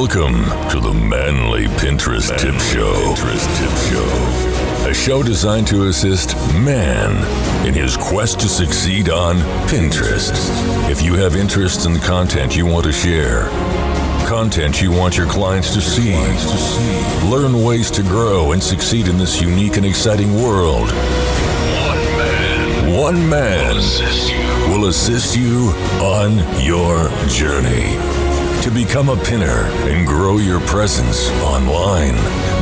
Welcome to the Manly Pinterest Tip Show. Pinterest Tip Show. A show designed to assist man in his quest to succeed on Pinterest. If you have interest in the content you want to share, content you want your clients to see, learn ways to grow and succeed in this unique and exciting world. One man. One man will assist you on your journey to become a pinner and grow your presence online.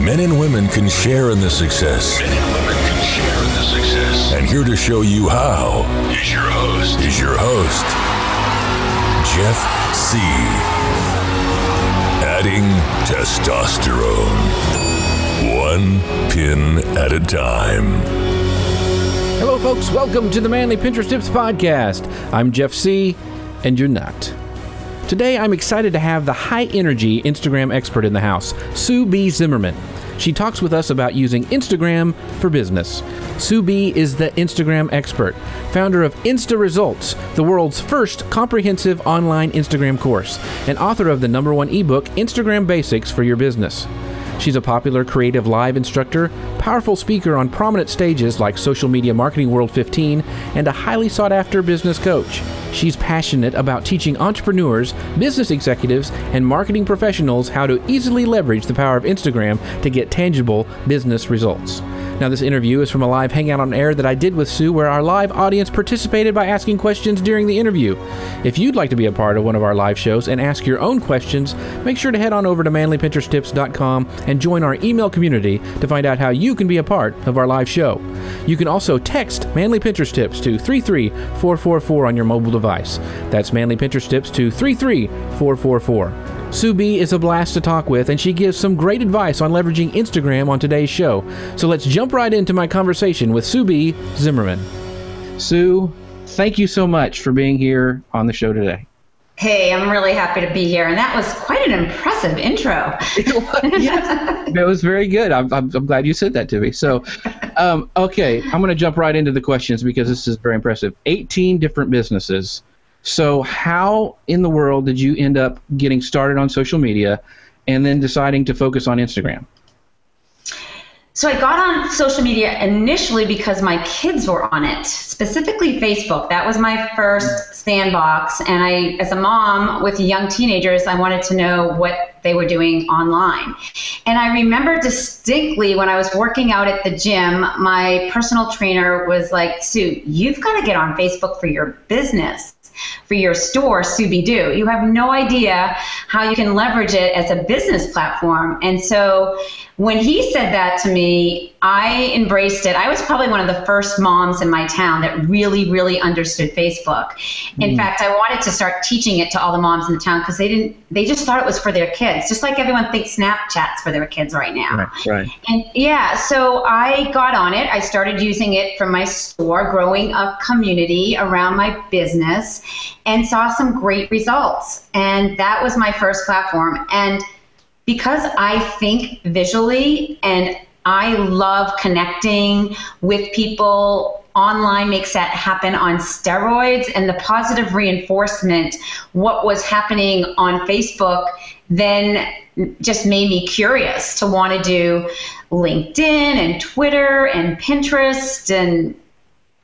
Men and women can share in the success. Men and women can share in the success. And here to show you how is your host. Is your host, Jeff C. Adding testosterone. One pin at a time. Hello, folks. Welcome to the Manly Pinterest Tips Podcast. I'm Jeff C., and you're not. Today, I'm excited to have the high energy Instagram expert in the house, Sue B. Zimmerman. She talks with us about using Instagram for business. Sue B is the Instagram expert, founder of Insta Results, the world's first comprehensive online Instagram course, and author of the number one ebook, Instagram Basics for Your Business. She's a popular CreativeLive instructor, powerful speaker on prominent stages like Social Media Marketing World 15, and a highly sought after business coach. She's passionate about teaching entrepreneurs, business executives, and marketing professionals how to easily leverage the power of Instagram to get tangible business results. Now, this interview is from a live hangout on air that I did with Sue, where our live audience participated by asking questions during the interview. If you'd like to be a part of one of our live shows and ask your own questions, make sure to head on over to manlypinteresttips.com and join our email community to find out how you can be a part of our live show. You can also text Manly Pinterest Tips to 33444 on your mobile device. That's Manly Pinterest Tips to 33444. Sue B is a blast to talk with, and she gives some great advice on leveraging Instagram on today's show. So let's jump right into my conversation with Sue B. Zimmerman. Sue, thank you so much for being here on the show today. Hey, I'm really happy to be here, and that was quite an impressive intro. yes, it was very good. I'm, I'm, I'm, glad you said that to me. So, um, okay, I'm going to jump right into the questions because this is very impressive. 18 different businesses so, how in the world did you end up getting started on social media and then deciding to focus on Instagram? So, I got on social media initially because my kids were on it, specifically Facebook. That was my first sandbox. And I, as a mom with young teenagers, I wanted to know what they were doing online. And I remember distinctly when I was working out at the gym, my personal trainer was like, Sue, you've got to get on Facebook for your business for your store, Doo. You have no idea how you can leverage it as a business platform. And so when he said that to me, I embraced it. I was probably one of the first moms in my town that really, really understood Facebook. In mm. fact, I wanted to start teaching it to all the moms in the town because they didn't. They just thought it was for their kids, just like everyone thinks Snapchat's for their kids right now. Right. right. And yeah, so I got on it. I started using it for my store, growing a community around my business, and saw some great results. And that was my first platform. And because I think visually and I love connecting with people online makes that happen on steroids and the positive reinforcement what was happening on Facebook then just made me curious to want to do LinkedIn and Twitter and Pinterest and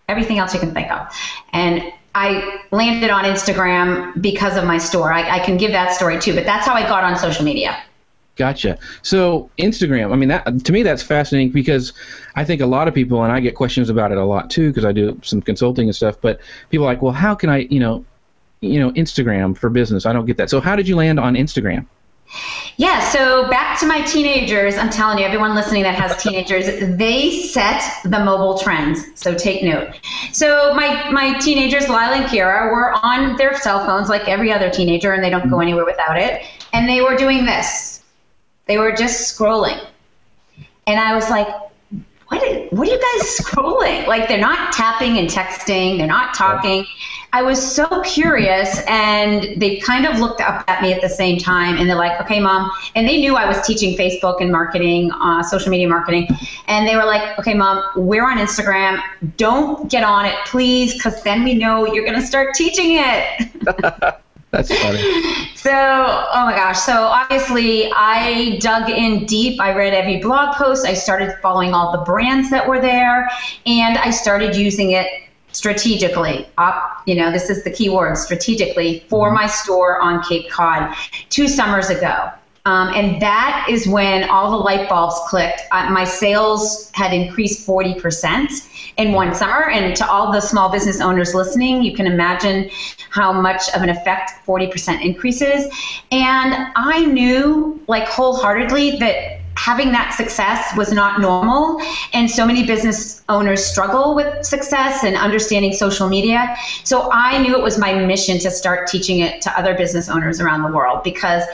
everything else you can think of. And I landed on Instagram because of my store. I, I can give that story too, but that's how I got on social media. Gotcha. So Instagram, I mean, that to me that's fascinating because I think a lot of people, and I get questions about it a lot too, because I do some consulting and stuff. But people are like, well, how can I, you know, you know, Instagram for business? I don't get that. So how did you land on Instagram? Yeah, so back to my teenagers. I'm telling you, everyone listening that has teenagers, they set the mobile trends. So take note. So my my teenagers, Lila and Kira, were on their cell phones like every other teenager, and they don't go mm-hmm. anywhere without it. And they were doing this they were just scrolling. And I was like, what are, what are you guys scrolling? Like they're not tapping and texting, they're not talking. I was so curious and they kind of looked up at me at the same time and they're like, okay, mom. And they knew I was teaching Facebook and marketing, uh, social media marketing. And they were like, okay, mom, we're on Instagram. Don't get on it, please, because then we know you're going to start teaching it. That's funny. So, oh my gosh. So, obviously, I dug in deep. I read every blog post. I started following all the brands that were there, and I started using it strategically. Up, you know, this is the key word strategically for mm-hmm. my store on Cape Cod two summers ago. Um, and that is when all the light bulbs clicked. Uh, my sales had increased 40% in one summer. And to all the small business owners listening, you can imagine how much of an effect 40% increases. And I knew, like, wholeheartedly that having that success was not normal. And so many business owners struggle with success and understanding social media. So I knew it was my mission to start teaching it to other business owners around the world because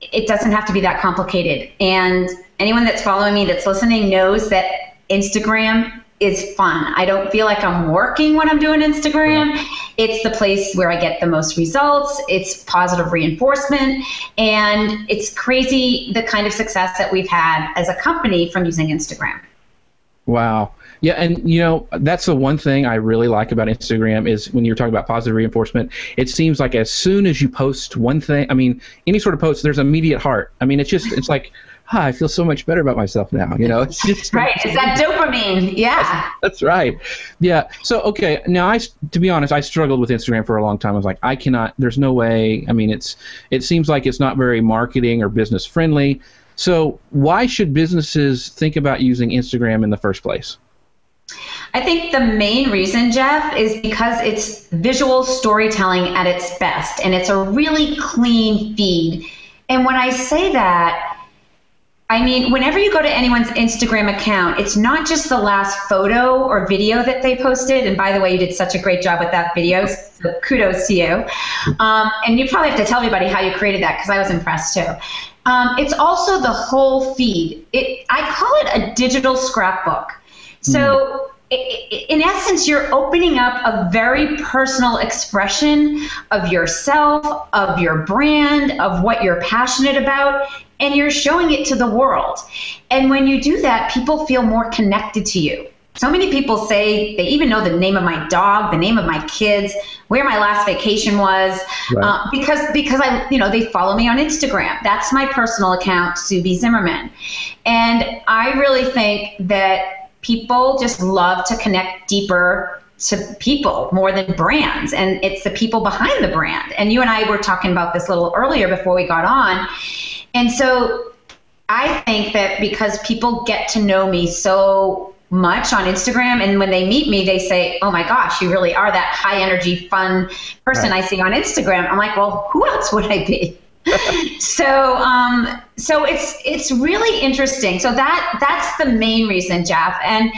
it doesn't have to be that complicated. And anyone that's following me that's listening knows that Instagram is fun. I don't feel like I'm working when I'm doing Instagram. It's the place where I get the most results. It's positive reinforcement. And it's crazy the kind of success that we've had as a company from using Instagram. Wow. Yeah, and you know that's the one thing I really like about Instagram is when you're talking about positive reinforcement. It seems like as soon as you post one thing, I mean, any sort of post, there's immediate heart. I mean, it's just it's like, ah, I feel so much better about myself now. You know, it's just right. It's that dopamine. Yeah, that's, that's right. Yeah. So okay, now I to be honest, I struggled with Instagram for a long time. I was like, I cannot. There's no way. I mean, it's it seems like it's not very marketing or business friendly. So why should businesses think about using Instagram in the first place? I think the main reason, Jeff, is because it's visual storytelling at its best and it's a really clean feed. And when I say that, I mean, whenever you go to anyone's Instagram account, it's not just the last photo or video that they posted. And by the way, you did such a great job with that video. So kudos to you. Um, and you probably have to tell everybody how you created that because I was impressed too. Um, it's also the whole feed. It, I call it a digital scrapbook. So, in essence, you're opening up a very personal expression of yourself, of your brand, of what you're passionate about, and you're showing it to the world. And when you do that, people feel more connected to you. So many people say they even know the name of my dog, the name of my kids, where my last vacation was, right. uh, because because I you know they follow me on Instagram. That's my personal account, Sue B. Zimmerman, and I really think that people just love to connect deeper to people more than brands and it's the people behind the brand. And you and i were talking about this a little earlier before we got on. And so i think that because people get to know me so much on instagram and when they meet me they say oh my gosh you really are that high energy fun person right. i see on instagram. I'm like well who else would i be so um, so it's it's really interesting. So that that's the main reason, Jeff. And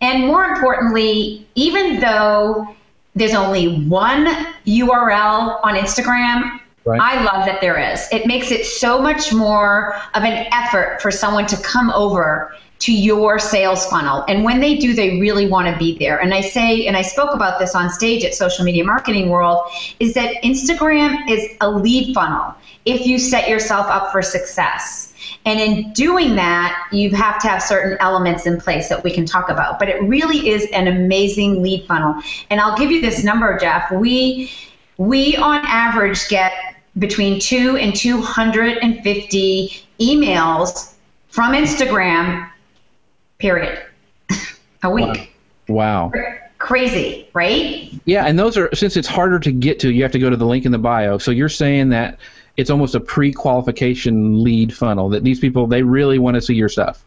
and more importantly, even though there's only one URL on Instagram, Right. I love that there is. It makes it so much more of an effort for someone to come over to your sales funnel. And when they do, they really want to be there. And I say, and I spoke about this on stage at Social Media Marketing World, is that Instagram is a lead funnel if you set yourself up for success. And in doing that, you have to have certain elements in place that we can talk about. But it really is an amazing lead funnel. And I'll give you this number, Jeff. We we on average get between two and 250 emails from Instagram period. a week. Wow. wow. Crazy, right? Yeah, and those are since it's harder to get to, you have to go to the link in the bio. So you're saying that it's almost a pre-qualification lead funnel that these people they really want to see your stuff.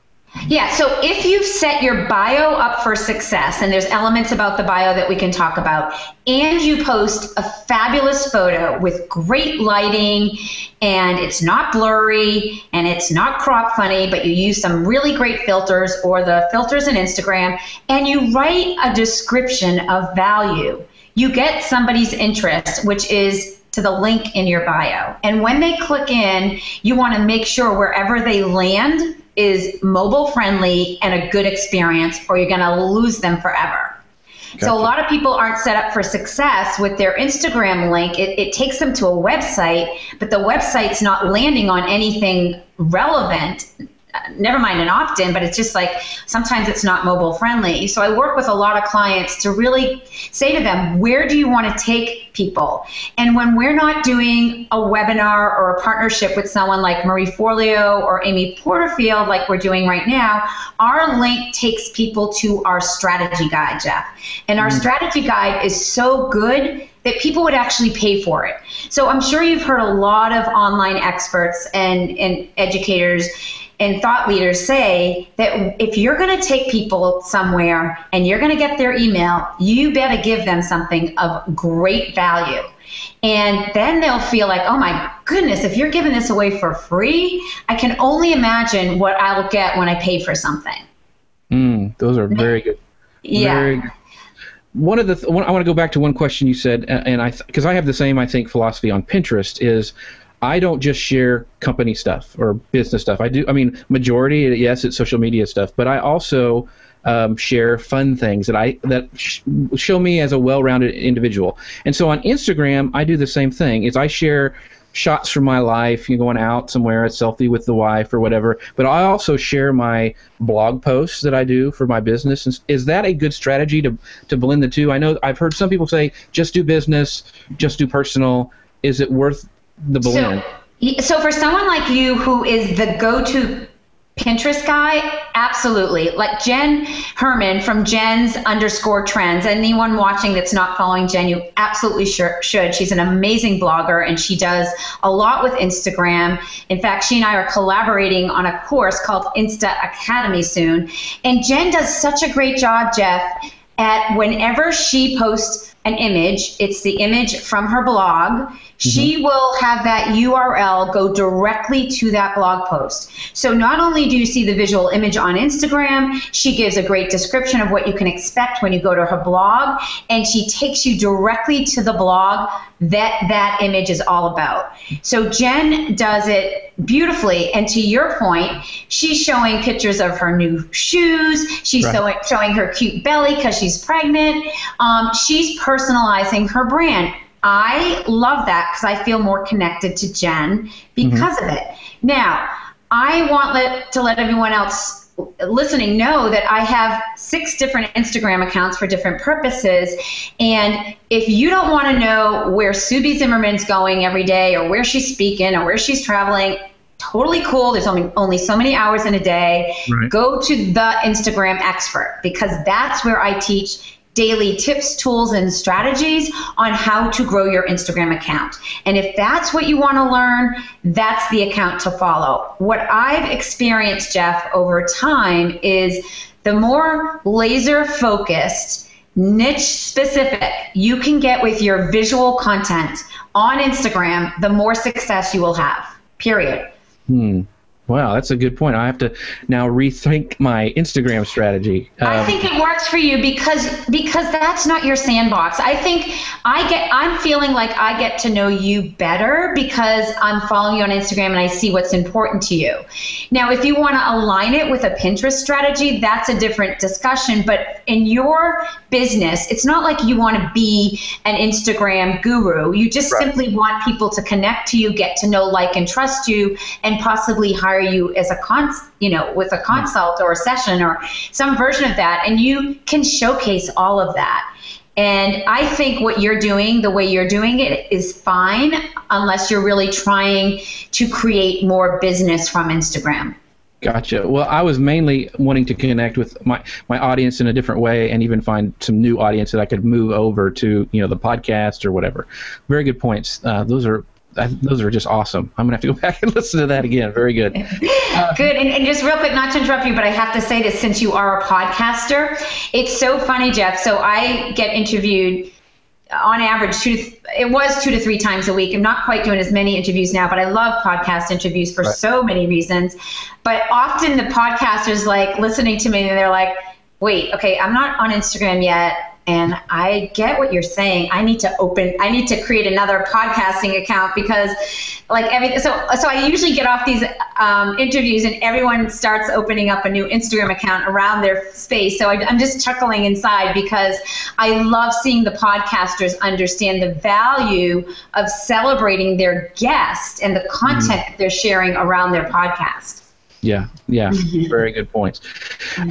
Yeah, so if you've set your bio up for success, and there's elements about the bio that we can talk about, and you post a fabulous photo with great lighting, and it's not blurry and it's not crop funny, but you use some really great filters or the filters in Instagram, and you write a description of value, you get somebody's interest, which is to the link in your bio. And when they click in, you want to make sure wherever they land is mobile friendly and a good experience, or you're going to lose them forever. Gotcha. So a lot of people aren't set up for success with their Instagram link. It, it, takes them to a website, but the website's not landing on anything relevant never mind an opt-in but it's just like sometimes it's not mobile friendly so i work with a lot of clients to really say to them where do you want to take people and when we're not doing a webinar or a partnership with someone like marie forleo or amy porterfield like we're doing right now our link takes people to our strategy guide jeff and our mm-hmm. strategy guide is so good that people would actually pay for it. So I'm sure you've heard a lot of online experts and, and educators and thought leaders say that if you're going to take people somewhere and you're going to get their email, you better give them something of great value. And then they'll feel like, oh my goodness, if you're giving this away for free, I can only imagine what I'll get when I pay for something. Mm, those are very good. Yeah. Very good one of the th- one, I want to go back to one question you said, and I because th- I have the same I think philosophy on Pinterest is I don't just share company stuff or business stuff. I do. I mean, majority yes, it's social media stuff, but I also um, share fun things that I that sh- show me as a well-rounded individual. And so on Instagram, I do the same thing. Is I share shots from my life, you going out somewhere, a selfie with the wife or whatever. But I also share my blog posts that I do for my business. Is that a good strategy to to blend the two? I know I've heard some people say just do business, just do personal. Is it worth the blend? So, so for someone like you who is the go-to Pinterest guy? Absolutely. Like Jen Herman from Jen's underscore trends. Anyone watching that's not following Jen, you absolutely sure, should. She's an amazing blogger and she does a lot with Instagram. In fact, she and I are collaborating on a course called Insta Academy soon. And Jen does such a great job, Jeff, at whenever she posts an image, it's the image from her blog she mm-hmm. will have that URL go directly to that blog post. So not only do you see the visual image on Instagram, she gives a great description of what you can expect when you go to her blog, and she takes you directly to the blog that that image is all about. So Jen does it beautifully. And to your point, she's showing pictures of her new shoes. She's right. showing, showing her cute belly because she's pregnant. Um, she's personalizing her brand. I love that because I feel more connected to Jen because mm-hmm. of it. Now, I want let, to let everyone else listening know that I have six different Instagram accounts for different purposes. And if you don't want to know where Sue B. Zimmerman's going every day or where she's speaking or where she's traveling, totally cool. There's only only so many hours in a day. Right. Go to the Instagram expert because that's where I teach daily tips, tools, and strategies on how to grow your Instagram account. And if that's what you want to learn, that's the account to follow. What I've experienced, Jeff, over time is the more laser focused, niche specific you can get with your visual content on Instagram, the more success you will have. Period. Hmm. Wow, that's a good point. I have to now rethink my Instagram strategy. Um, I think it works for you because because that's not your sandbox. I think I get I'm feeling like I get to know you better because I'm following you on Instagram and I see what's important to you. Now, if you want to align it with a Pinterest strategy, that's a different discussion, but in your business, it's not like you want to be an Instagram guru. You just right. simply want people to connect to you, get to know, like and trust you and possibly hire you as a cons, you know, with a consult or a session or some version of that, and you can showcase all of that. And I think what you're doing, the way you're doing it, is fine unless you're really trying to create more business from Instagram. Gotcha. Well, I was mainly wanting to connect with my, my audience in a different way and even find some new audience that I could move over to, you know, the podcast or whatever. Very good points. Uh, those are I, those are just awesome. I'm gonna have to go back and listen to that again. Very good. Uh, good. And, and, just real quick, not to interrupt you, but I have to say this since you are a podcaster, it's so funny, Jeff. So I get interviewed on average two. To, it was two to three times a week. I'm not quite doing as many interviews now, but I love podcast interviews for right. so many reasons. But often the podcasters like listening to me and they're like, "Wait, okay, I'm not on Instagram yet." And I get what you're saying. I need to open, I need to create another podcasting account because, like, everything. So, so I usually get off these um, interviews and everyone starts opening up a new Instagram account around their space. So I, I'm just chuckling inside because I love seeing the podcasters understand the value of celebrating their guest and the content mm-hmm. that they're sharing around their podcast. Yeah, yeah, very good points.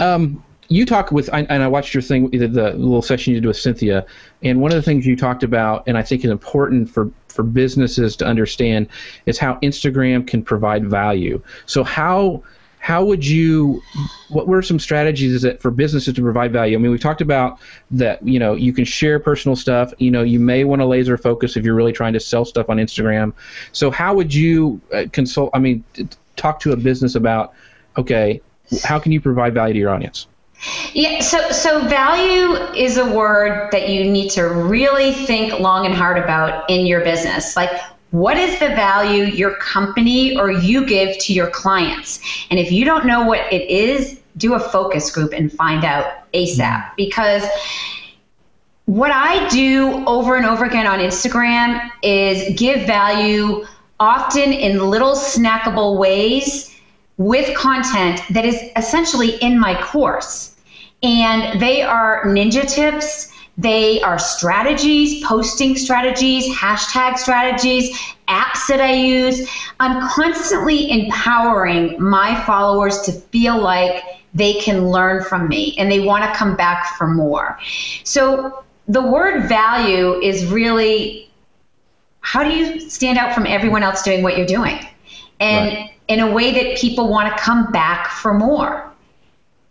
Um, you talk with, and I watched your thing, the, the little session you did with Cynthia, and one of the things you talked about, and I think is important for for businesses to understand, is how Instagram can provide value. So how how would you what were some strategies that for businesses to provide value? I mean we talked about that you know you can share personal stuff. You know you may want to laser focus if you're really trying to sell stuff on instagram. So how would you uh, consult i mean talk to a business about okay how can you provide value to your audience yeah, so so value is a word that you need to really think long and hard about in your business. Like what is the value your company or you give to your clients? And if you don't know what it is, do a focus group and find out ASAP mm-hmm. because what I do over and over again on Instagram is give value often in little snackable ways with content that is essentially in my course. And they are ninja tips they are strategies, posting strategies, hashtag strategies, apps that I use. I'm constantly empowering my followers to feel like they can learn from me and they want to come back for more. So the word value is really how do you stand out from everyone else doing what you're doing? And right. In a way that people want to come back for more.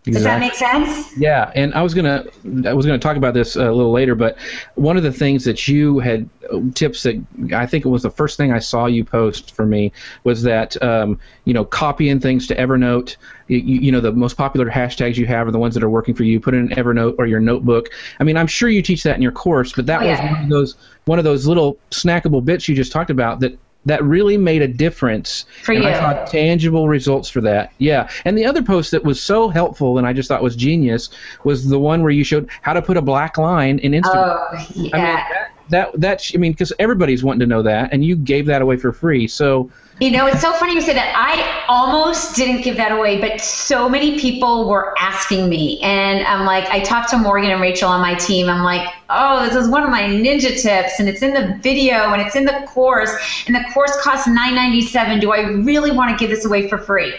Does that make sense? Yeah, and I was gonna I was gonna talk about this a little later, but one of the things that you had tips that I think it was the first thing I saw you post for me was that um, you know copying things to Evernote. You, you, know the most popular hashtags you have are the ones that are working for you. Put in Evernote or your notebook. I mean, I'm sure you teach that in your course, but that oh, yeah. was one of those one of those little snackable bits you just talked about that that really made a difference. For and you. I saw tangible results for that. Yeah. And the other post that was so helpful and I just thought was genius was the one where you showed how to put a black line in Instagram. Oh, yeah. I mean, that, that, that, I mean, because everybody's wanting to know that, and you gave that away for free. So, you know, it's so funny you say that. I almost didn't give that away, but so many people were asking me. And I'm like, I talked to Morgan and Rachel on my team. I'm like, oh, this is one of my ninja tips, and it's in the video and it's in the course, and the course costs $9.97. Do I really want to give this away for free?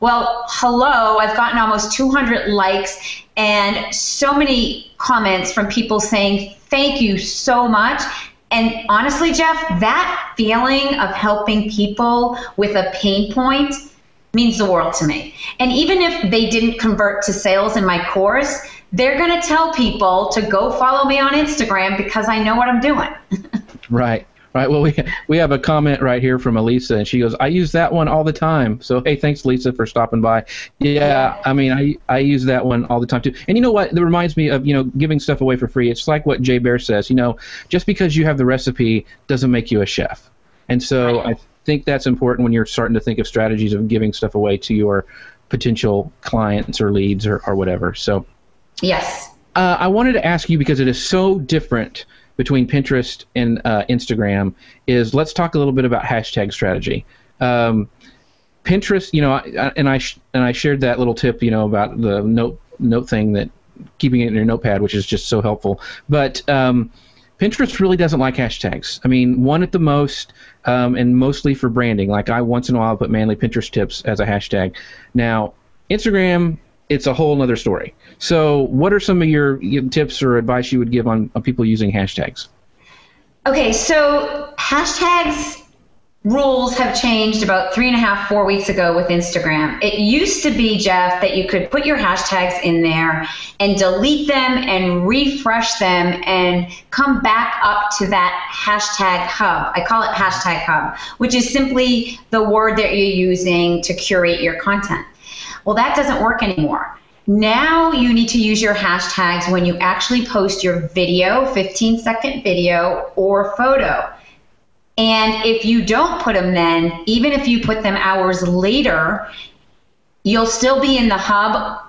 Well, hello, I've gotten almost 200 likes and so many comments from people saying, thank you so much. And honestly, Jeff, that feeling of helping people with a pain point means the world to me. And even if they didn't convert to sales in my course, they're going to tell people to go follow me on Instagram because I know what I'm doing. right. Right. Well, we we have a comment right here from Elisa, and she goes, "I use that one all the time." So, hey, thanks, Lisa, for stopping by. Yeah, I mean, I I use that one all the time too. And you know what? That reminds me of you know giving stuff away for free. It's like what Jay Baer says. You know, just because you have the recipe doesn't make you a chef. And so I think that's important when you're starting to think of strategies of giving stuff away to your potential clients or leads or, or whatever. So, yes. Uh, I wanted to ask you because it is so different between Pinterest and uh, Instagram is let's talk a little bit about hashtag strategy. Um, Pinterest, you know, and I and I shared that little tip, you know, about the note note thing that keeping it in your notepad, which is just so helpful. But um, Pinterest really doesn't like hashtags. I mean, one at the most, um, and mostly for branding. Like I once in a while put manly Pinterest tips as a hashtag. Now, Instagram it's a whole other story. So, what are some of your tips or advice you would give on, on people using hashtags? Okay, so hashtags rules have changed about three and a half, four weeks ago with Instagram. It used to be, Jeff, that you could put your hashtags in there and delete them and refresh them and come back up to that hashtag hub. I call it hashtag hub, which is simply the word that you're using to curate your content. Well, that doesn't work anymore. Now you need to use your hashtags when you actually post your video, 15 second video or photo. And if you don't put them then, even if you put them hours later, you'll still be in the hub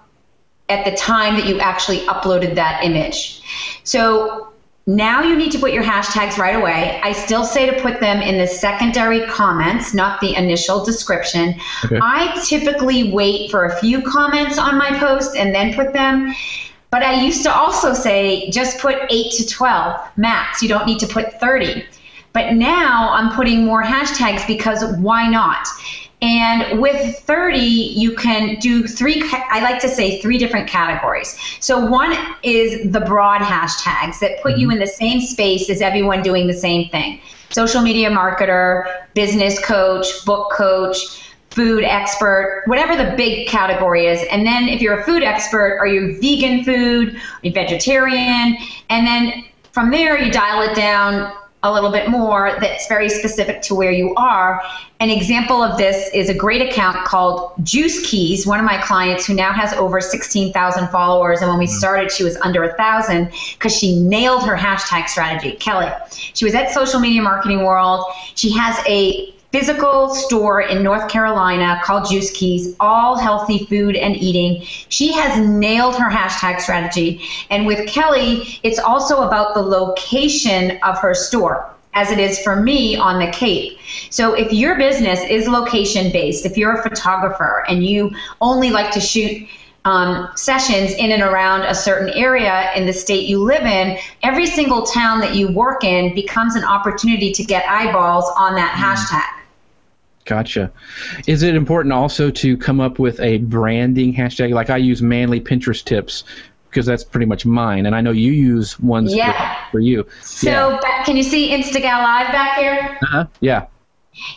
at the time that you actually uploaded that image. So now you need to put your hashtags right away. I still say to put them in the secondary comments, not the initial description. Okay. I typically wait for a few comments on my post and then put them. But I used to also say just put 8 to 12 max. You don't need to put 30. But now I'm putting more hashtags because why not? And with 30, you can do three, I like to say three different categories. So one is the broad hashtags that put you mm-hmm. in the same space as everyone doing the same thing social media marketer, business coach, book coach food expert, whatever the big category is. And then if you're a food expert, are you vegan food, are you vegetarian? And then from there, you dial it down a little bit more that's very specific to where you are. An example of this is a great account called Juice Keys, one of my clients who now has over 16,000 followers. And when we started, she was under a thousand because she nailed her hashtag strategy. Kelly, she was at Social Media Marketing World. She has a physical store in North Carolina called Juice Keys, all healthy food and eating. She has nailed her hashtag strategy. And with Kelly, it's also about the location of her store as it is for me on the Cape. So if your business is location based, if you're a photographer and you only like to shoot um, sessions in and around a certain area in the state you live in, every single town that you work in becomes an opportunity to get eyeballs on that mm. hashtag. Gotcha. Is it important also to come up with a branding hashtag? Like I use manly Pinterest tips because that's pretty much mine, and I know you use ones yeah. for, for you. So, yeah. can you see Instagal Live back here? Uh huh. Yeah.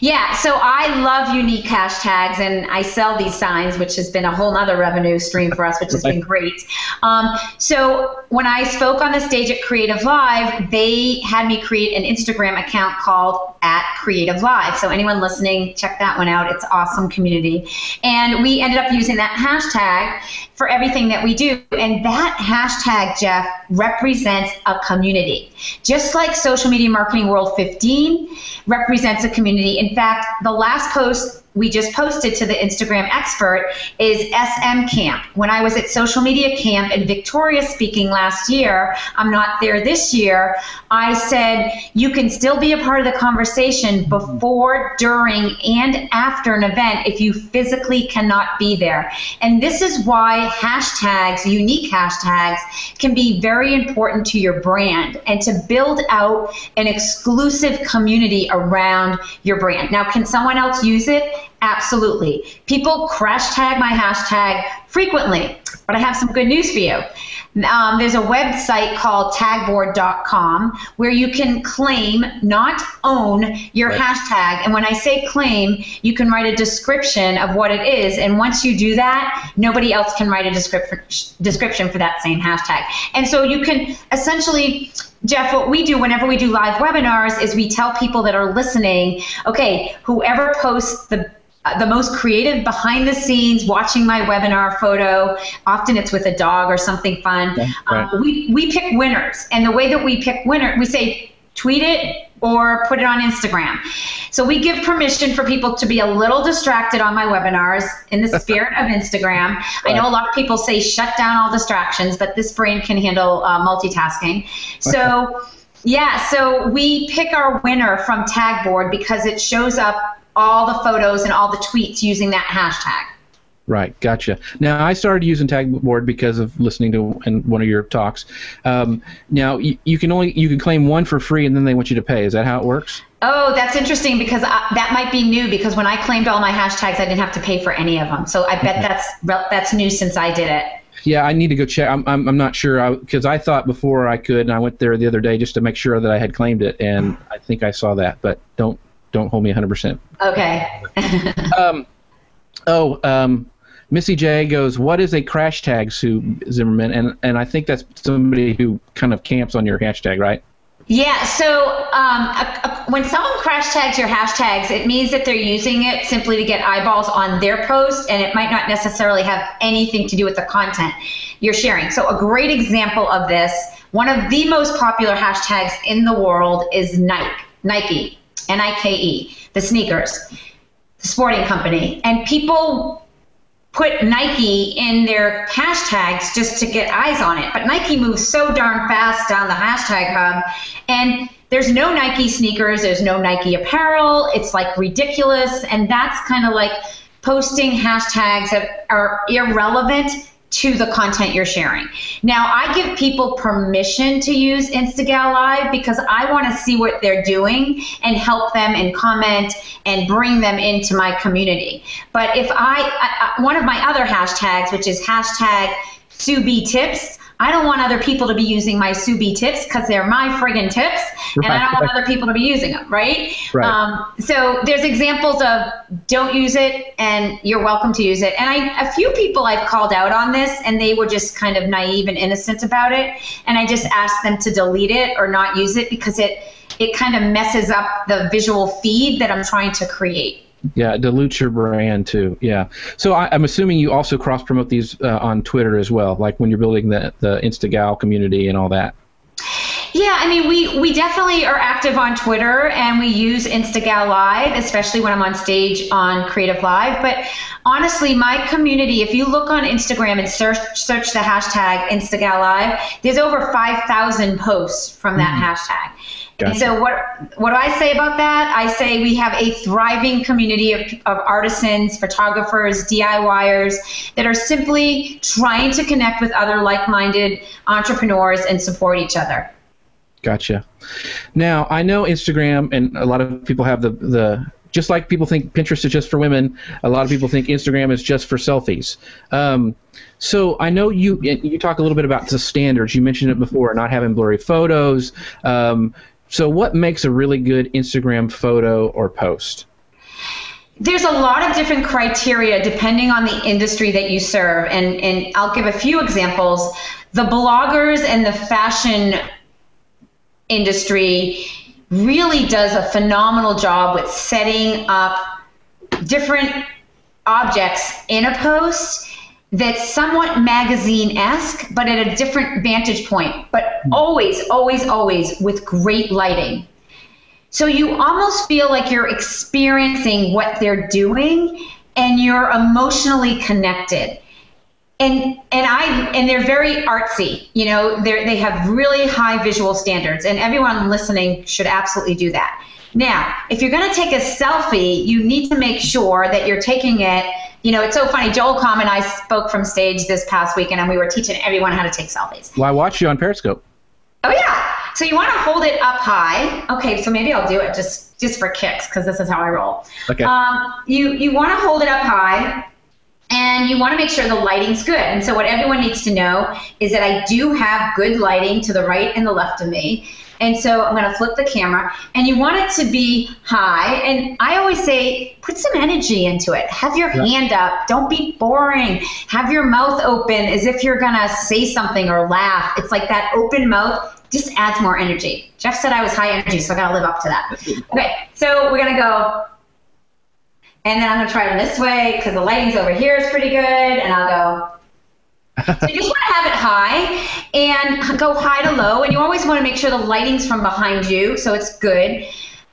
Yeah, so I love unique hashtags and I sell these signs, which has been a whole other revenue stream for us, which has been great. Um, so when I spoke on the stage at CreativeLive, they had me create an Instagram account called at CreativeLive. So anyone listening, check that one out. It's awesome community. And we ended up using that hashtag for everything that we do. And that hashtag, Jeff, represents a community. Just like Social Media Marketing World 15 represents a community. In fact, the last post we just posted to the Instagram expert is SM Camp. When I was at Social Media Camp in Victoria speaking last year, I'm not there this year, I said you can still be a part of the conversation before, during, and after an event if you physically cannot be there. And this is why hashtags, unique hashtags, can be very important to your brand and to build out an exclusive community around your brand. Now, can someone else use it? Absolutely. People crash tag my hashtag frequently, but I have some good news for you. Um, there's a website called tagboard.com where you can claim, not own, your right. hashtag. And when I say claim, you can write a description of what it is. And once you do that, nobody else can write a description description for that same hashtag. And so you can essentially Jeff, what we do whenever we do live webinars is we tell people that are listening, okay, whoever posts the the most creative behind the scenes watching my webinar photo. Often it's with a dog or something fun. Right. um, we, we pick winners. And the way that we pick winner we say tweet it or put it on instagram. So we give permission for people to be a little distracted on my webinars in the spirit of instagram. Right. i know a lot of people say shut down all distractions but this brain can handle uh, multitasking. So yeah so we pick our winner from tagboard because it shows up all the photos and all the tweets using that hashtag. Right, gotcha. Now I started using Tagboard because of listening to in one of your talks. Um, now you, you, can only you can claim one for free, and then they want you to pay. Is that how it works? Oh, that's interesting because I, that might be new. Because when I claimed all my hashtags, I didn't have to pay for any of them. So I bet okay. that's that's new since I did it. Yeah, I need to go check. I'm I'm, I'm not sure because I, I, thought before I could, and I went there the other day just to make sure that I had claimed it, and I think I saw that, but don't don't hold me 100%. Okay. um, oh, um, Missy J goes, "What is a crash tag, Sue Zimmerman?" And and I think that's somebody who kind of camps on your hashtag, right? Yeah. So um, a, a, when someone crash tags your hashtags, it means that they're using it simply to get eyeballs on their post, and it might not necessarily have anything to do with the content you're sharing. So a great example of this, one of the most popular hashtags in the world is Nike. Nike. N I K E, the sneakers, the sporting company. And people put Nike in their hashtags just to get eyes on it. But Nike moves so darn fast down the hashtag hub. And there's no Nike sneakers, there's no Nike apparel. It's like ridiculous. And that's kind of like posting hashtags that are irrelevant to the content you're sharing. Now, I give people permission to use Instagal Live because I want to see what they're doing and help them and comment and bring them into my community. But if I, I one of my other hashtags, which is hashtag Sue B Tips, I don't want other people to be using my Sue B tips because they're my friggin' tips, and I don't want other people to be using them, right? Right. Um, so there's examples of don't use it, and you're welcome to use it. And I, a few people I've called out on this, and they were just kind of naive and innocent about it, and I just asked them to delete it or not use it because it it kind of messes up the visual feed that I'm trying to create. Yeah, it dilutes your brand too. Yeah. So I, am assuming you also cross promote these uh, on Twitter as well, like when you're building the the Instagal community and all that. Yeah, I mean, we, we definitely are active on Twitter and we use Instagal Live, especially when I'm on stage on CreativeLive. But honestly, my community, if you look on Instagram and search search the hashtag Instagal Live, there's over 5,000 posts from that mm. hashtag. Gotcha. And so what what do I say about that? I say we have a thriving community of, of artisans, photographers, DIYers that are simply trying to connect with other like-minded entrepreneurs and support each other. Gotcha. Now I know Instagram, and a lot of people have the the just like people think Pinterest is just for women. A lot of people think Instagram is just for selfies. Um, so I know you you talk a little bit about the standards. You mentioned it before, not having blurry photos. Um, so, what makes a really good Instagram photo or post? There's a lot of different criteria depending on the industry that you serve. And, and I'll give a few examples. The bloggers and the fashion industry really does a phenomenal job with setting up different objects in a post that's somewhat magazine esque, but at a different vantage point, but hmm. always, always, always with great lighting. So you almost feel like you're experiencing what they're doing and you're emotionally connected. And and I and they're very artsy, you know, they they have really high visual standards and everyone listening should absolutely do that. Now, if you're going to take a selfie, you need to make sure that you're taking it you know, it's so funny. Joel Comm and I spoke from stage this past weekend, and we were teaching everyone how to take selfies. Well, I watched you on Periscope. Oh yeah. So you want to hold it up high. Okay, so maybe I'll do it just just for kicks because this is how I roll. Okay. Um, you you want to hold it up high, and you want to make sure the lighting's good. And so what everyone needs to know is that I do have good lighting to the right and the left of me. And so I'm going to flip the camera, and you want it to be high. And I always say, put some energy into it. Have your yeah. hand up. Don't be boring. Have your mouth open as if you're going to say something or laugh. It's like that open mouth just adds more energy. Jeff said I was high energy, so I got to live up to that. Okay, so we're going to go. And then I'm going to try it this way because the lighting's over here is pretty good. And I'll go so you just want to have it high and go high to low, and you always want to make sure the lighting's from behind you, so it's good.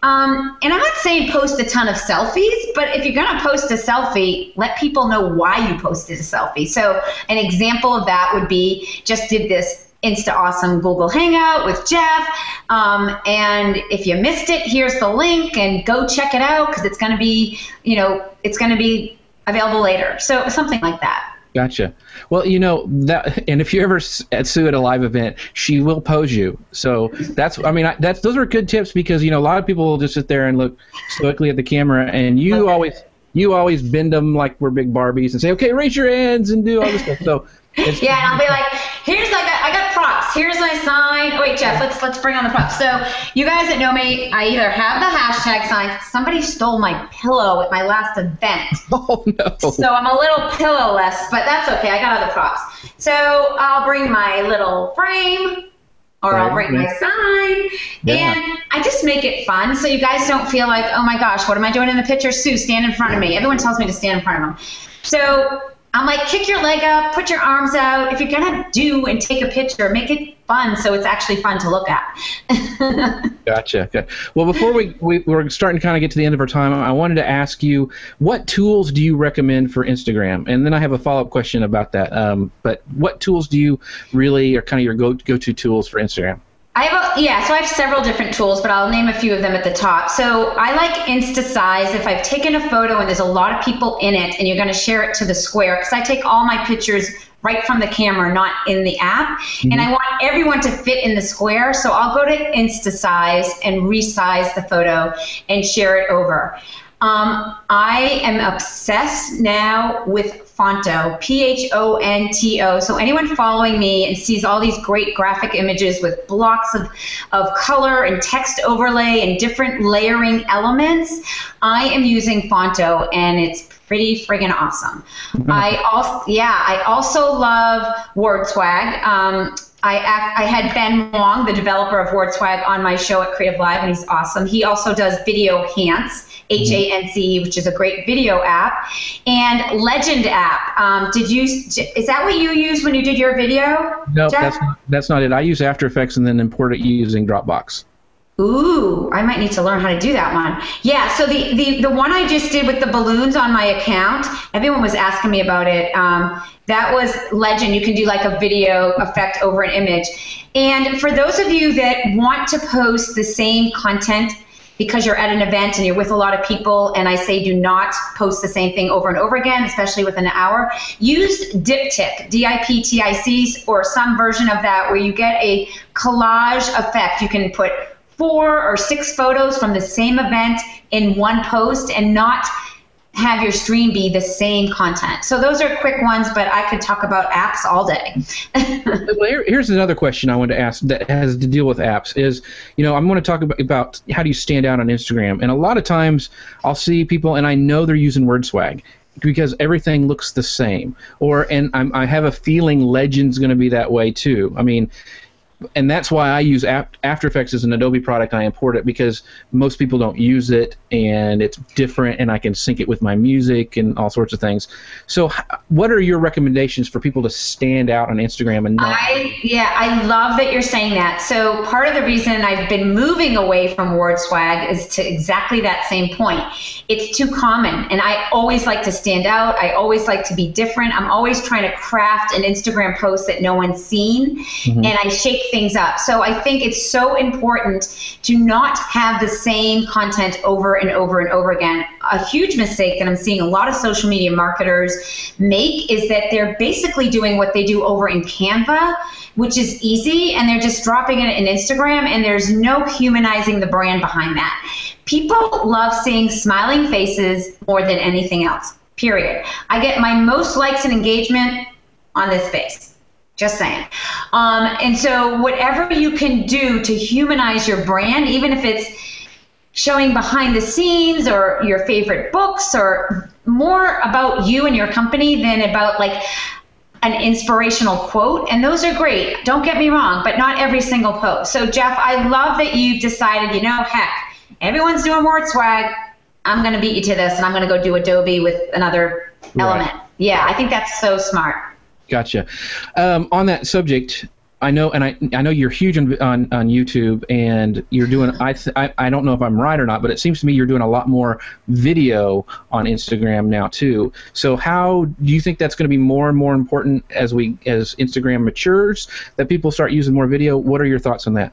Um, and I'm not saying post a ton of selfies, but if you're going to post a selfie, let people know why you posted a selfie. So an example of that would be just did this Insta Awesome Google Hangout with Jeff. Um, and if you missed it, here's the link and go check it out because it's going to be, you know, it's going to be available later. So something like that. Gotcha. Well, you know that, and if you ever at Sue at a live event, she will pose you. So that's, I mean, I, that's those are good tips because you know a lot of people will just sit there and look stoically at the camera, and you okay. always you always bend them like we're big Barbies and say, okay, raise your hands and do all this stuff. So yeah, and I'll be like, here's like I got props. Here's my sign. Oh, wait, Jeff, let's let's bring on the props. So you guys that know me, I either have the hashtag sign. Somebody stole my pillow at my last event. Oh no. So I'm a little pillowless, but that's okay. I got other props. So I'll bring my little frame. Or right. I'll bring my sign, yeah. and I just make it fun so you guys don't feel like, oh my gosh, what am I doing in the picture? Sue, stand in front of me. Everyone tells me to stand in front of them. So I'm like, kick your leg up, put your arms out. If you're gonna do and take a picture, make it fun so it's actually fun to look at. gotcha. Okay. Well, before we, we we're starting to kind of get to the end of our time, I wanted to ask you what tools do you recommend for Instagram, and then I have a follow up question about that. Um, but what tools do you really are kind of your go go to tools for Instagram? I have a, yeah, so I have several different tools, but I'll name a few of them at the top. So I like InstaSize. If I've taken a photo and there's a lot of people in it, and you're going to share it to the square, because I take all my pictures right from the camera, not in the app. Mm-hmm. And I want everyone to fit in the square. So I'll go to InstaSize and resize the photo and share it over. Um, I am obsessed now with Phonto, P H O N T O. So anyone following me and sees all these great graphic images with blocks of, of color and text overlay and different layering elements, I am using Phonto and it's pretty friggin' awesome. Mm-hmm. I also, yeah, I also love WordSwag. Um, I, I had Ben Wong, the developer of WordSwag, on my show at CreativeLive, and he's awesome. He also does Video Hance, H A N C, which is a great video app, and Legend app. Um, did you? Is that what you used when you did your video? No, that's not, that's not it. I use After Effects and then import it using Dropbox. Ooh, I might need to learn how to do that one. Yeah, so the, the, the one I just did with the balloons on my account, everyone was asking me about it. Um, that was Legend. You can do like a video effect over an image. And for those of you that want to post the same content because you're at an event and you're with a lot of people, and I say do not post the same thing over and over again, especially within an hour, use Diptic, D I P T I C, or some version of that where you get a collage effect. You can put four or six photos from the same event in one post and not have your stream be the same content. So those are quick ones, but I could talk about apps all day. well, here, here's another question I wanted to ask that has to deal with apps is, you know, I'm going to talk about, about how do you stand out on Instagram. And a lot of times I'll see people and I know they're using WordSwag because everything looks the same. Or, and I'm, I have a feeling Legend's going to be that way too. I mean, and that's why I use After Effects as an Adobe product. I import it because most people don't use it, and it's different, and I can sync it with my music and all sorts of things. So, what are your recommendations for people to stand out on Instagram and not? I, yeah, I love that you're saying that. So, part of the reason I've been moving away from WordSwag is to exactly that same point. It's too common, and I always like to stand out. I always like to be different. I'm always trying to craft an Instagram post that no one's seen, mm-hmm. and I shake things up. So I think it's so important to not have the same content over and over and over again. A huge mistake that I'm seeing a lot of social media marketers make is that they're basically doing what they do over in Canva, which is easy, and they're just dropping it in Instagram, and there's no humanizing the brand behind that. People love seeing smiling faces more than anything else, period. I get my most likes and engagement on this face. Just saying. Um, and so, whatever you can do to humanize your brand, even if it's showing behind the scenes or your favorite books or more about you and your company than about like an inspirational quote. And those are great. Don't get me wrong, but not every single post. So, Jeff, I love that you've decided, you know, heck, everyone's doing WordSwag. I'm going to beat you to this and I'm going to go do Adobe with another right. element. Yeah, I think that's so smart. Gotcha. Um, on that subject, I know, and I, I know you're huge on, on, on YouTube, and you're doing. I, th- I I don't know if I'm right or not, but it seems to me you're doing a lot more video on Instagram now too. So how do you think that's going to be more and more important as we as Instagram matures? That people start using more video. What are your thoughts on that?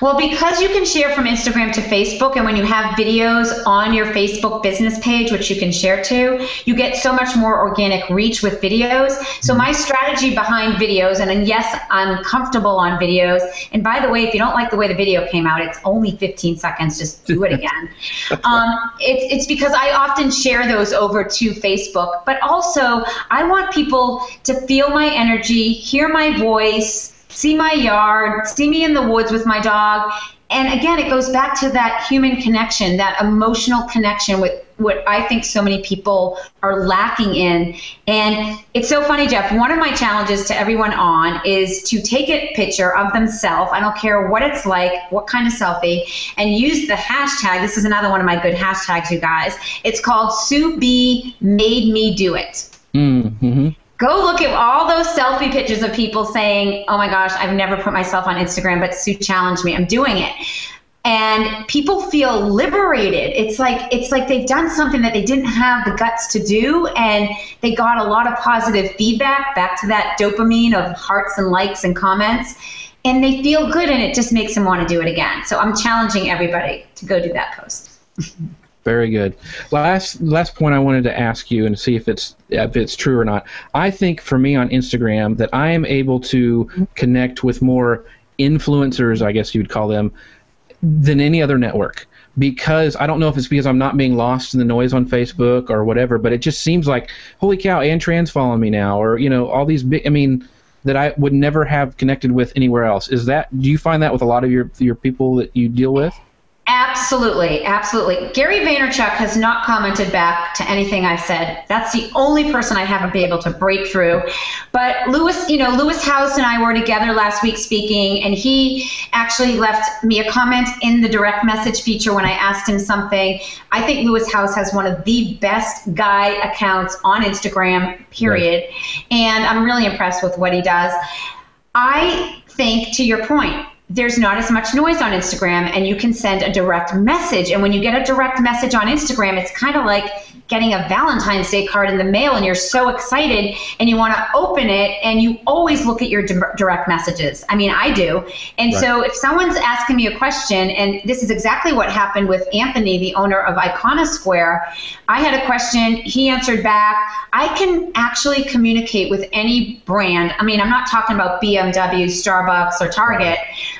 Well, because you can share from Instagram to Facebook, and when you have videos on your Facebook business page, which you can share to, you get so much more organic reach with videos. So, my strategy behind videos, and, yes, I'm comfortable on videos. And by the way, if you don't like the way the video came out, it's only 15 seconds, just do it again. um, it's, it's because I often share those over to Facebook, but also I want people to feel my energy, hear my voice see my yard, see me in the woods with my dog. And again, it goes back to that human connection, that emotional connection with what I think so many people are lacking in. And it's so funny, Jeff. One of my challenges to everyone on is to take a picture of themselves. I don't care what it's like, what kind of selfie, and use the hashtag. This is another one of my good hashtags, you guys. It's called Sue B made me do it. Mm-hmm go look at all those selfie pictures of people saying, "Oh my gosh, I've never put myself on Instagram, but Sue challenged me. I'm doing it." And people feel liberated. It's like it's like they've done something that they didn't have the guts to do and they got a lot of positive feedback back to that dopamine of hearts and likes and comments and they feel good and it just makes them want to do it again. So I'm challenging everybody to go do that post. Very good. Last last point I wanted to ask you and see if it's if it's true or not. I think for me on Instagram that I am able to connect with more influencers, I guess you would call them, than any other network because I don't know if it's because I'm not being lost in the noise on Facebook or whatever, but it just seems like holy cow, Ann Tran's following me now, or you know all these big. I mean, that I would never have connected with anywhere else. Is that do you find that with a lot of your your people that you deal with? Absolutely, absolutely. Gary Vaynerchuk has not commented back to anything I've said. That's the only person I haven't been able to break through. But Lewis, you know, Lewis Howes and I were together last week speaking, and he actually left me a comment in the direct message feature when I asked him something. I think Lewis Howes has one of the best guy accounts on Instagram, period. Right. And I'm really impressed with what he does. I think, to your point, there's not as much noise on Instagram and you can send a direct message. And when you get a direct message on Instagram, it's kind of like getting a Valentine's Day card in the mail and you're so excited and you want to open it and you always look at your di- direct messages. I mean, I do. And right. so if someone's asking me a question, and this is exactly what happened with Anthony, the owner of Iconosquare, I had a question, he answered back. I can actually communicate with any brand. I mean, I'm not talking about BMW, Starbucks, or Target,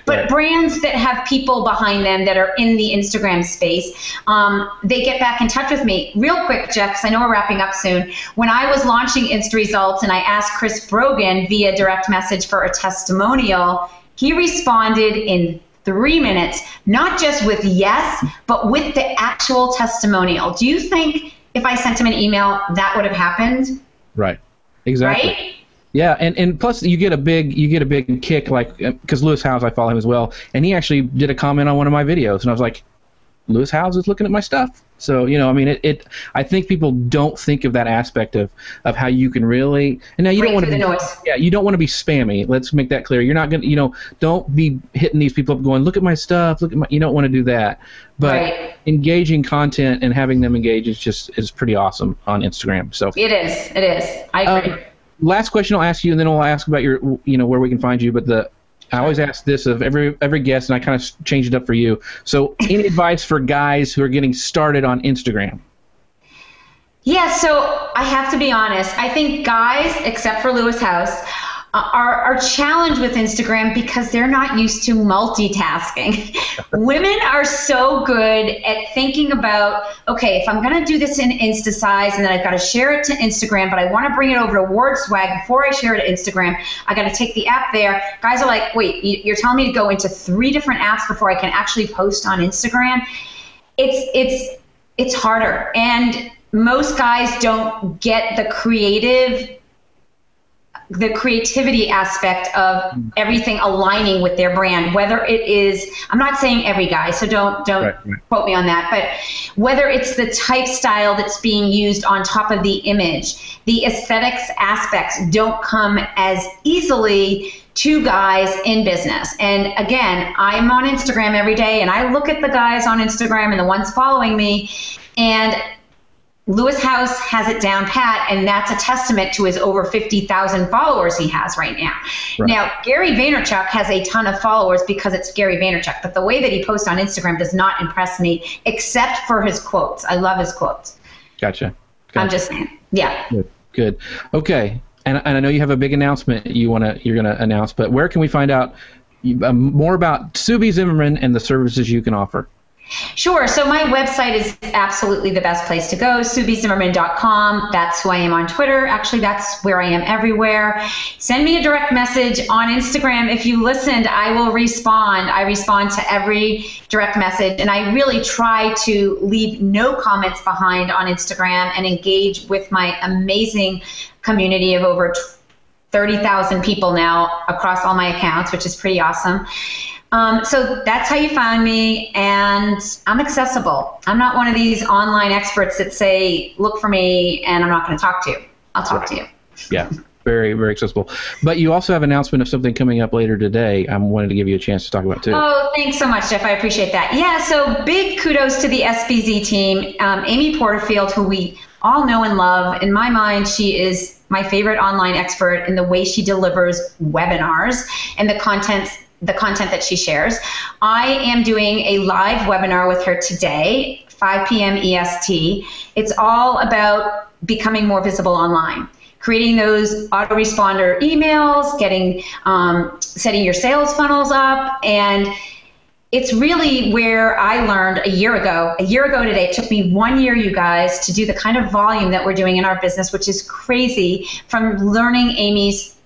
but right. brands that have people behind them that are in the Instagram space. Um, they get back in touch with me real quick Jeff, because I know we're wrapping up soon. When I was launching Insta-Results and I asked Chris Brogan via direct message for a testimonial, he responded in three minutes, not just with yes, but with the actual testimonial. Do you think if I sent him an email, that would have happened? Right. Exactly. Right? Yeah, and, and plus you get a big you get a big kick like because Lewis Howes I follow him as well, and he actually did a comment on one of my videos, and I was like, Lewis Howes is looking at my stuff. So you know, I mean, it, it. I think people don't think of that aspect of of how you can really. And now you don't want to be. Noise. Yeah, you don't want to be spammy. Let's make that clear. You're not gonna. You know, don't be hitting these people up going, look at my stuff. Look at my. You don't want to do that. But right. engaging content and having them engage is just is pretty awesome on Instagram. So it is. It is. I agree. Um, last question I'll ask you, and then I'll ask about your, you know, where we can find you. But the I always ask this of every every guest, and I kind of change it up for you. So, any advice for guys who are getting started on Instagram? Yeah, so I have to be honest. I think guys, except for Lewis Howes, are, are challenged with Instagram because they're not used to multitasking. Women are so good at thinking about, okay, if I'm going to do this in Instasize and then I've got to share it to Instagram, but I want to bring it over to WordSwag before I share it to Instagram, I got to take the app there. Guys are like, wait, you're telling me to go into three different apps before I can actually post on Instagram? It's it's it's harder, and most guys don't get the creative the creativity aspect of mm-hmm. everything aligning with their brand whether it is i'm not saying every guy so don't don't right, right. quote me on that but whether it's the type style that's being used on top of the image the aesthetics aspects don't come as easily to guys in business and again i'm on instagram every day and i look at the guys on instagram and the ones following me and Lewis Howes has it down pat, and that's a testament to his over 50,000 followers he has right now. Right. Now, Gary Vaynerchuk has a ton of followers because it's Gary Vaynerchuk, but the way that he posts on Instagram does not impress me, except for his quotes. I love his quotes. Gotcha. gotcha. I'm just saying. Yeah. Good. Good. Okay. And, and I know you have a big announcement you want to you're going to announce, but where can we find out uh, more about Sue B. Zimmerman and the services you can offer? Sure. So my website is absolutely the best place to go, suebzimmerman.com. That's who I am on Twitter. Actually, that's where I am everywhere. Send me a direct message on Instagram. If you listened, I will respond. I respond to every direct message, and I really try to leave no comments behind on Instagram and engage with my amazing community of over 30,000 people now across all my accounts, which is pretty awesome. Um, so that's how you find me, and I'm accessible. I'm not one of these online experts that say, look for me, and I'm not going to talk to you. I'll talk right. to you. Yeah. Very, very accessible. But you also have an announcement of something coming up later today. I wanted to give you a chance to talk about too. Oh, thanks so much, Jeff. I appreciate that. Yeah, so big kudos to the SBZ team. Um, Amy Porterfield, who we all know and love. In my mind, she is my favorite online expert in the way she delivers webinars and the content the content that she shares. I am doing a live webinar with her today 5 p.m. EST. It's all about becoming more visible online creating those autoresponder emails, getting um, setting your sales funnels up, and it's really where I learned a year ago. A year ago today, it took me one year, you guys, to do the kind of volume that we're doing in our business, which is crazy from learning Amy's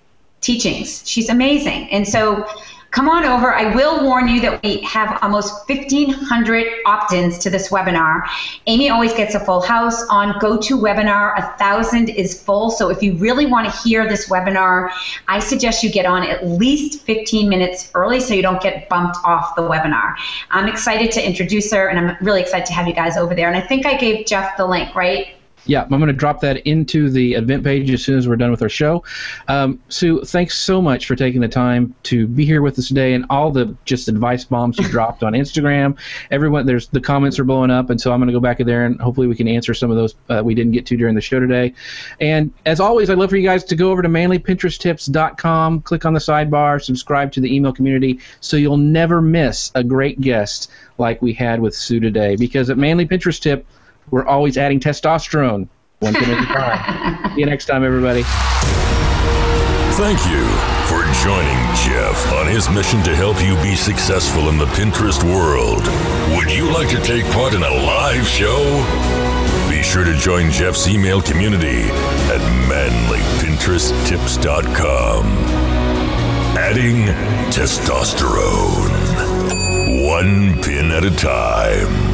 teachings. She's amazing. And so come on over. I will warn you that we have almost 1,500 opt ins to this webinar. Amy always gets a full house on GoToWebinar. A thousand is full. So if you really want to hear this webinar, I suggest you get on at least 15 minutes early so you don't get bumped off the webinar. I'm excited to introduce her and I'm really excited to have you guys over there. And I think I gave Jeff the link, right? Yeah, I'm going to drop that into the event page as soon as we're done with our show. Um, Sue, thanks so much for taking the time to be here with us today and all the just advice bombs you dropped on Instagram. Everyone, there's the comments are blowing up, and so I'm going to go back in there and hopefully we can answer some of those uh, we didn't get to during the show today. And as always, I'd love for you guys to go over to manlypinteresttips.com, click on the sidebar, subscribe to the email community, so you'll never miss a great guest like we had with Sue today. Because at Manly Pinterest Tip we're always adding testosterone, one thing at a time. See you next time, everybody. Thank you for joining Jeff on his mission to help you be successful in the Pinterest world. Would you like to take part in a live show? Be sure to join Jeff's email community at manlypinteresttips.com. Adding testosterone, one pin at a time.